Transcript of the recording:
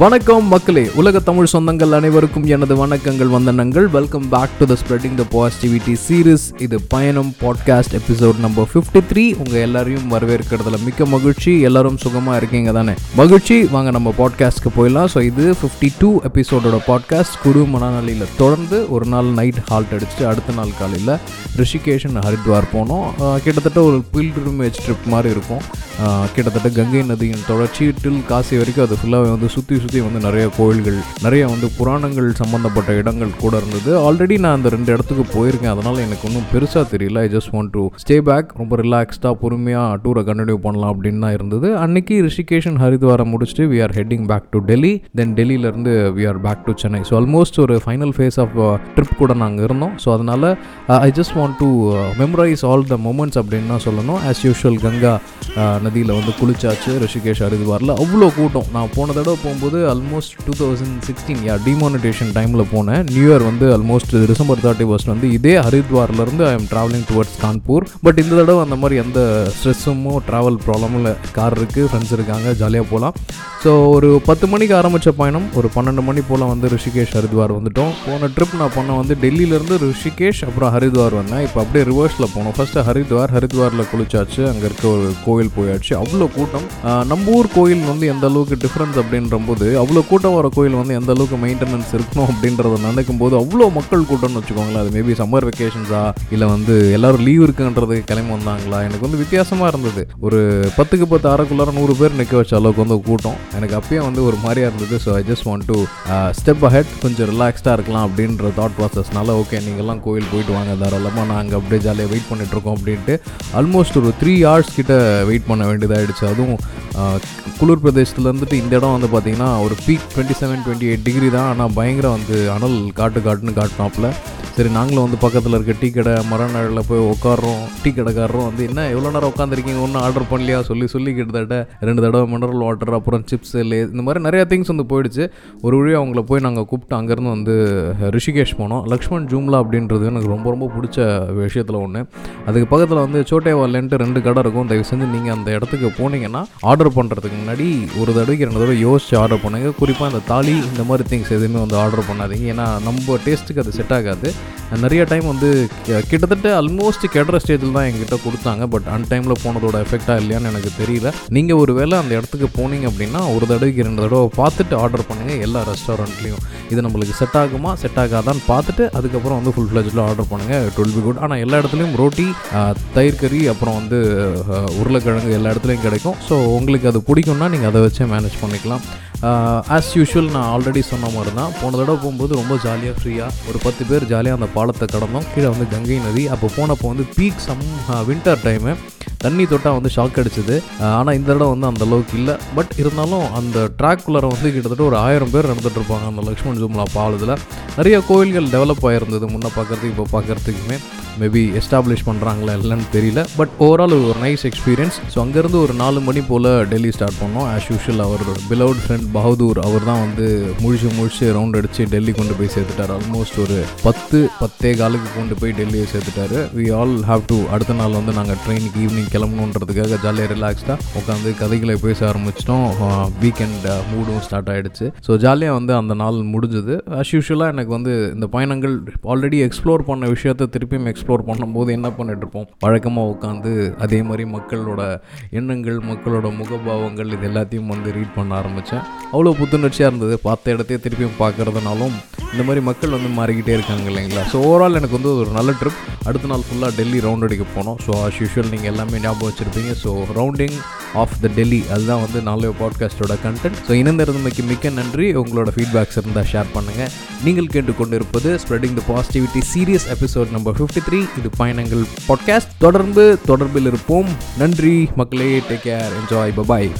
வணக்கம் மக்களே உலக தமிழ் சொந்தங்கள் அனைவருக்கும் எனது வணக்கங்கள் வந்தனங்கள். Welcome back to the spreading the positivity series இது பயணம் podcast episode number fifty three உங்கள் எல்லாரையும் வரவேற்கிறதுல மிக்க மகிழ்ச்சி. எல்லாரும் சுகமாக இருக்கீங்க தானே? மகிழ்ச்சி. வாங்க நம்ம பாட்காஸ்ட்க்கு போயிடலாம். ஸோ இது ஃபிஃப்டி டூ எபிசோடோட பாட்காஸ்ட் குடு மனநிலையில் தொடர்ந்து ஒரு நாள் நைட் ஹால்ட் அடிச்சுட்டு அடுத்த நாள் காலையில் ரிஷிகேஷன் ஹரித்வார் போனோம். கிட்டத்தட்ட ஒரு பில்கிரிமேஜ் ட்ரிப் மாதிரி இருக்கும். கிட்டத்தட்ட கங்கை நதியின் தொடர்ச்சி டில் காசி வரைக்கும் அது ஃபுல்லாகவே வந்து சுற்றி சுற்றி வந்து நிறைய கோயில்கள் நிறைய வந்து புராணங்கள் சம்மந்தப்பட்ட இடங்கள் கூட இருந்தது. ஆல்ரெடி நான் அந்த ரெண்டு இடத்துக்கு போயிருக்கேன். அதனால் எனக்கு ஒன்றும் பெருசாக தெரியல. I just want to stay back ரொம்ப ரிலாக்ஸ்டாக பொறுமையாக டூரை கண்டினியூ பண்ணலாம் அப்படின்னு தான் இருந்தது. அன்னைக்கு ரிஷிகேஷன் ஹரித்வாரை முடிச்சுட்டு we are heading back to Delhi then டெல்லியிலேருந்து we are back to Chennai so almost ஒரு ஃபைனல் ஃபேஸ் ஆஃப் ட்ரிப் கூட நாங்கள் இருந்தோம். ஸோ அதனால் I just want to memorize all the moments அப்படின்னு தான் சொல்லணும். ஆஸ் யூஷுவல் கங்கா uh, நதியில் வந்து குளிச்சாச்சு. ரிஷிகேஷ் ஹரித்வாரில் அவ்வளோ கூட்டம். நான் போன தடவை போகும்போது almost two thousand sixteen yeah demonetization டைமில் போனேன். நியூ இயர் வந்து ஆல்மோஸ்ட் டிசம்பர் தேர்ட்டி ஃபர்ஸ்ட் வந்து இதே ஹரித்வார்லேருந்து I am travelling towards Kanpur but இந்த தடவை அந்த மாதிரி எந்த ஸ்ட்ரெஸ்ஸுமோ ட்ராவல் ப்ராப்ளமும் இல்லை. கார் இருக்குது ஃப்ரெண்ட்ஸ் இருக்காங்க ஜாலியாக போகலாம். ஸோ ஒரு பத்து மணிக்கு ஆரம்பித்த பயணம் ஒரு பன்னெண்டு மணி போல் வந்து ரிஷிகேஷ் ஹரித்வார் வந்துட்டோம். போன ட்ரிப் நான் பண்ண வந்து டெல்லியிலேருந்து ரிஷிகேஷ் அப்புறம் ஹரித்வார் வந்தேன். இப்போ அப்படியே ரிவர்ஸில் போனோம். ஃபஸ்ட்டு ஹரித்வார் ஹரித்வாரில் குளிச்சாச்சு. அங்கே இருக்க ஒரு கோயில் போயாச்சு. அவ்வளோ கூட்டம். நம்ம ஊர் கோயில் வந்து எந்த அளவுக்கு டிஃப்ரென்ஸ் அப்படின்ற போது அவ்வளோ கூட்டம் வர கோயில் வந்து எந்த அளவுக்கு மெயின்டெனன்ஸ் இருக்கணும் அப்படின்றத நினைக்கும் போது அவ்வளோ மக்கள் கூட்டம்னு வச்சுக்கோங்களேன். அது மேபி சம்மர் வெக்கேஷன்ஸா இல்லை வந்து எல்லாரும் லீவ் இருக்குன்றது கிளம்பி வந்தாங்களா? எனக்கு வந்து வித்தியாசமாக இருந்தது. ஒரு பத்துக்கு பத்து அரைக்குள்ளார நூறு பேர் நிற்க வச்ச அளவுக்கு வந்து கூட்டம். எனக்கு அப்பயே வந்து ஒரு மாதிரியாக இருந்தது. So I just want to step ahead கொஞ்சம் ரிலாக்ஸ்டாக இருக்கலாம் அப்படின்ற தாட் ப்ராசஸ்னால ஓகே நீங்கள்லாம் கோயில் போயிட்டு வாங்க தாராளமாக நாங்கள் அப்படியே ஜாலியாக வெயிட் பண்ணிட்டுருக்கோம் அப்படின்ட்டு ஆல்மோஸ்ட் ஒரு த்ரீ ஹவர்ஸ் கிட்ட வெயிட் பண்ண வேண்டியதாகிடுச்சு அதுவும் uh, குளிர் பிரதேசத்துலேருந்துட்டு இந்த இடம் வந்து பார்த்தீங்கன்னா ஒரு peak twenty seven twenty eight degree தான். ஆனால் பயங்கர வந்து அனல் காட்டு காட்டுன்னு காட்டினாப்புல. சரி நாங்களும் வந்து பக்கத்தில் இருக்க டீ கடை மரநாளில் போய் உட்காடுறோம் டீ கடைக்காரரும் வந்து என்ன எவ்வளோ நேரம் உட்காந்துருக்கீங்க ஒன்றும் ஆர்டர் பண்ணலையா? சொல்லி சொல்லி கிட்டத்தட்ட ரெண்டு தடவை மினரல் வாட்டர் அப்புறம் சிப்ஸ் லே இந்த மாதிரி நிறையா திங்ஸ் வந்து போயிடுச்சு. ஒரு வழியாக அவங்கள போய் நாங்கள் கூப்பிட்டு அங்கேருந்து வந்து ரிஷிகேஷ் போனோம். லக்ஷ்மண் ஜூம்லா அப்படின்றது எனக்கு ரொம்ப ரொம்ப பிடிச்ச விஷயத்தில் ஒன்று அதுக்கு பக்கத்தில் வந்து சோட்டேவாலேன்ட்டு ரெண்டு கடை இருக்கும். தயவு செஞ்சு நீங்கள் அந்த இடத்துக்கு போனீங்கன்னா ஆர்டர் பண்ணுறதுக்கு முன்னாடி ஒரு தடவைக்கு ரெண்டு தடவை யோசிச்சு ஆர்டர் பண்ணுங்க. குறிப்பாக இந்த தாலி இந்த மாதிரி திங்ஸ் எதுவுமே வந்து ஆர்டர் பண்ணாதீங்க. ஏன்னா நம்ம டேஸ்ட்டுக்கு அது செட் ஆகாது. நிறைய டைம் வந்து கிட்டத்தட்ட ஆல்மோஸ்ட் கெடுற ஸ்டேஜில் தான் எங்கிட்ட கொடுத்தாங்க. பட் அன் டைமில் போனதோட எஃபெக்டாக இல்லையான்னு எனக்கு தெரியல. நீங்கள் ஒரு வேளை அந்த இடத்துக்கு போனீங்க அப்படின்னா ஒரு தடவைக்கு ரெண்டு தடவை பார்த்துட்டு ஆர்டர் பண்ணுங்கள் எல்லா ரெஸ்டாரண்ட்லேயும் இது நம்மளுக்கு செட் ஆகுமா? செட் ஆகாதான்னு பார்த்துட்டு அதுக்கப்புறம் வந்து ஃபுல் ஃப்ளெஜில் ஆர்டர் பண்ணுங்கள் இட் வில் பி குட் ஆனால் எல்லா இடத்துலையும் ரோட்டி தயிர் கறி அப்புறம் வந்து உருளைக்கிழங்கு எல்லா இடத்துலையும் கிடைக்கும். ஸோ உங்களுக்கு அது பிடிக்கும்னா நீங்கள் அதை வச்சே மேனேஜ் பண்ணிக்கலாம். Uh, ஆஸ் யூஷுவல் நான் ஆல்ரெடி சொன்ன மாதிரி தான் போன தடவை போகும்போது ரொம்ப ஜாலியாக ஃப்ரீயாக ஒரு பத்து பேர் ஜாலியாக அந்த பாலத்தை கடந்தோம். கீழே வந்து கங்கை நதி. அப்போ போனப்போ வந்து பீக் சம் வின்டர் டைமு தண்ணி தொட்டால் வந்து ஷாக் அடிச்சுது. ஆனால் இந்த தடவை வந்து அந்த அளவுக்கு இல்லை. பட் இருந்தாலும் அந்த ட்ராக்குள்ளே வந்து கிட்டத்தட்ட ஒரு ஆயிரம் பேர் நடந்துட்டு இருப்பாங்க அந்த லக்ஷ்மண் ஜூம்லா பாலத்தில். நிறைய கோயில்கள் டெவலப் ஆகிருந்தது முன்னே பார்க்கறதுக்கு இப்போ பார்க்கறதுக்குமே மேபி எஸ்டாப்ளிஷ் பண்ணுறாங்களா இல்லைன்னு தெரியல. பட் ஓவரால் ஒரு நைஸ் எக்ஸ்பீரியன்ஸ் ஸோ அங்கேருந்து ஒரு நாலு மணி போல் டெல்லி ஸ்டார்ட் பண்ணோம். ஆஸ் யூஷுவல் அவர் பிலவுட் ஃப்ரெண்ட் பகதூர் அவர் தான் வந்து முழிச்சு முழிச்சு ரவுண்ட் அடித்து டெல்லி கொண்டு போய் சேர்த்துட்டார். ஆல்மோஸ்ட் ஒரு பத்து பத்தே காலுக்கு கொண்டு போய் டெல்லியை சேர்த்துட்டாரு. வி ஆல் ஹாவ் டு அடுத்த நாள் வந்து நாங்கள் ட்ரெயினுக்கு ஈவினிங் கிளம்பணுன்றதுக்காக ஜாலியாக ரிலாக்ஸ்டாக உட்காந்து கதைகளை பேச ஆரம்பிச்சிட்டோம். வீக்கெண்ட் மூடும் ஸ்டார்ட் ஆகிடுச்சு ஸோ ஜாலியாக வந்து அந்த நாள் முடிஞ்சது. ஆஸ் யூஷுவலாக எனக்கு வந்து இந்த பயணங்கள் ஆல்ரெடி எக்ஸ்ப்ளோர் பண்ண விஷயத்த திருப்பியும் எக்ஸ்ப்ளோர் பண்ணும்போது என்ன பண்ணிட்டு இருப்போம்? வழக்கமாக உட்காந்து அதே மாதிரி மக்களோட எண்ணங்கள் மக்களோட முகபாவங்கள் இது எல்லாத்தையும் வந்து ரீட் பண்ண ஆரம்பித்தேன் அவ்வளோ புத்துணர்ச்சியாக இருந்தது. பார்த்த இடத்தையே திருப்பியும் பார்க்கறதுனாலும் இந்த மாதிரி மக்கள் வந்து மாறிக்கிட்டே இருக்காங்க இல்லைங்களா? ஸோ ஓவரால் எனக்கு வந்து ஒரு நல்ல ட்ரிப் அடுத்த நாள் ஃபுல்லாக டெல்லி ரவுண்ட் அடிக்க போனோம். ஸோ ஆஸ் யூஷுவல் நீங்கள் எல்லாமே ஞாபகம் வச்சுருப்பீங்க. So rounding off the Delhi அதுதான் வந்து நாளைய பாட்காஸ்ட்டோட கண்டென்ட் ஸோ இணைந்திருந்தமைக்கு மிக்க நன்றி. உங்களோட ஃபீட்பேக்ஸ் இருந்தால் ஷேர் பண்ணுங்கள் நீங்கள் கேட்டுக்கொண்டிருப்பது spreading the positivity series episode number fifty three இது பயணங்கள் பாட்காஸ்ட் தொடர்ந்து தொடர்பில் இருப்போம். நன்றி மக்களே. Take care enjoy bye bye